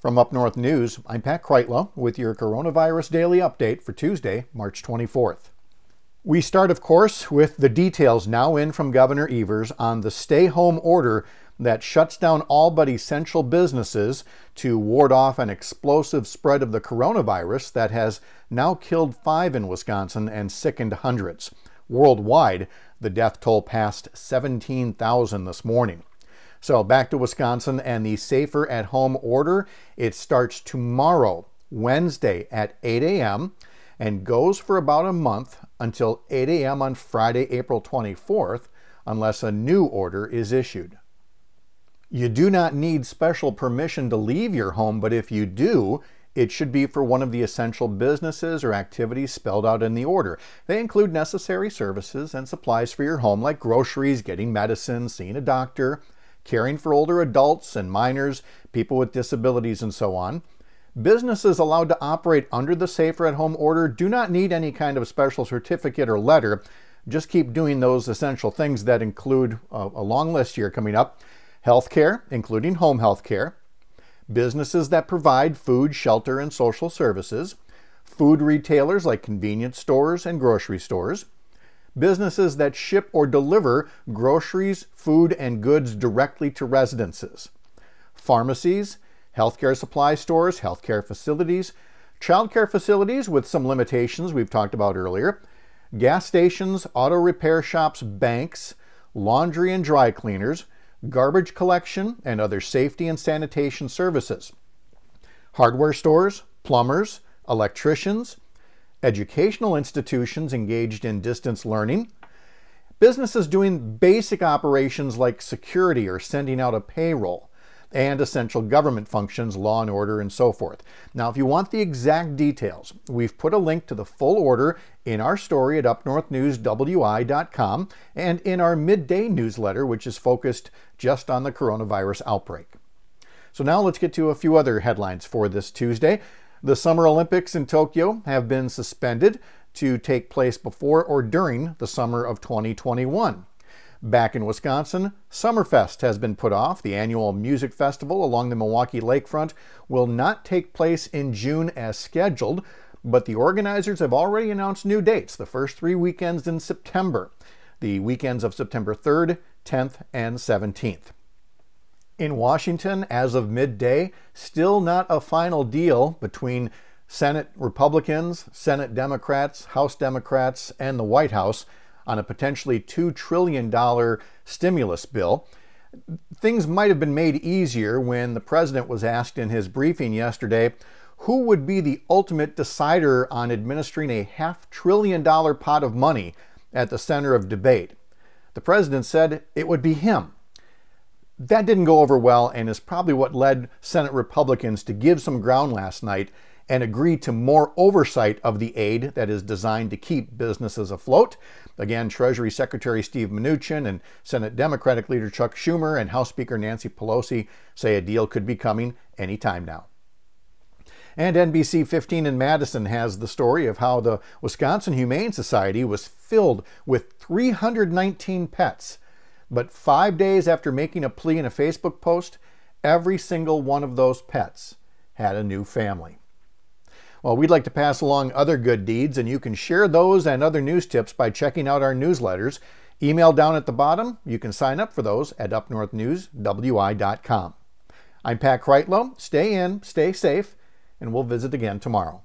From Up North News, I'm Pat Kreitlow with your coronavirus daily update for Tuesday, March 24th. We start, of course, with the details now in from Governor Evers on the stay home order that shuts down all but essential businesses to ward off an explosive spread of the coronavirus that has now killed five in Wisconsin and sickened hundreds. Worldwide, the death toll passed 17,000 this morning. So back to Wisconsin and the safer at home order. It starts tomorrow, Wednesday at 8 a.m. and goes for about a month until 8 a.m. on Friday, April 24th, unless a new order is issued. You do not need special permission to leave your home, but if you do, it should be for one of the essential businesses or activities spelled out in the order. They include necessary services and supplies for your home, like groceries, getting medicine, seeing a doctor, caring for older adults and minors, people with disabilities, and so on. Businesses allowed to operate under the Safer at Home order do not need any kind of special certificate or letter. Just keep doing those essential things that include a long list here coming up healthcare, including home health care, businesses that provide food, shelter, and social services, food retailers like convenience stores and grocery stores businesses that ship or deliver groceries, food, and goods directly to residences, pharmacies, healthcare supply stores, healthcare facilities, childcare facilities with some limitations we've talked about earlier, gas stations, auto repair shops, banks, laundry and dry cleaners, garbage collection, and other safety and sanitation services, hardware stores, plumbers, electricians, educational institutions engaged in distance learning, businesses doing basic operations like security or sending out a payroll, and essential government functions, law and order, and so forth. Now, if you want the exact details, we've put a link to the full order in our story at upnorthnewswi.com and in our midday newsletter, which is focused just on the coronavirus outbreak. So now let's get to a few other headlines for this Tuesday. The Summer Olympics in Tokyo have been suspended to take place before or during the summer of 2021. Back in Wisconsin, Summerfest has been put off. The annual music festival along the Milwaukee lakefront will not take place in June as scheduled, but the organizers have already announced new dates, the first three weekends in September, the weekends of September 3rd, 10th, and 17th. In Washington, as of midday, still not a final deal between Senate Republicans, Senate Democrats, House Democrats, and the White House on a potentially $2 trillion stimulus bill. Things might have been made easier when the president was asked in his briefing yesterday who would be the ultimate decider on administering a half trillion dollar pot of money at the center of debate. The president said it would be him. That didn't go over well and is probably what led Senate Republicans to give some ground last night and agree to more oversight of the aid that is designed to keep businesses afloat. Again, Treasury Secretary Steve Mnuchin and Senate Democratic leader Chuck Schumer and House Speaker Nancy Pelosi say a deal could be coming anytime now. And NBC 15 in Madison has the story of how the Wisconsin Humane Society was filled with 319 pets but five days after making a plea in a Facebook post, every single one of those pets had a new family. Well, we'd like to pass along other good deeds, and you can share those and other news tips by checking out our newsletters. Email down at the bottom. You can sign up for those at upnorthnewswi.com. I'm Pat Kreitlow. Stay in, stay safe, and we'll visit again tomorrow.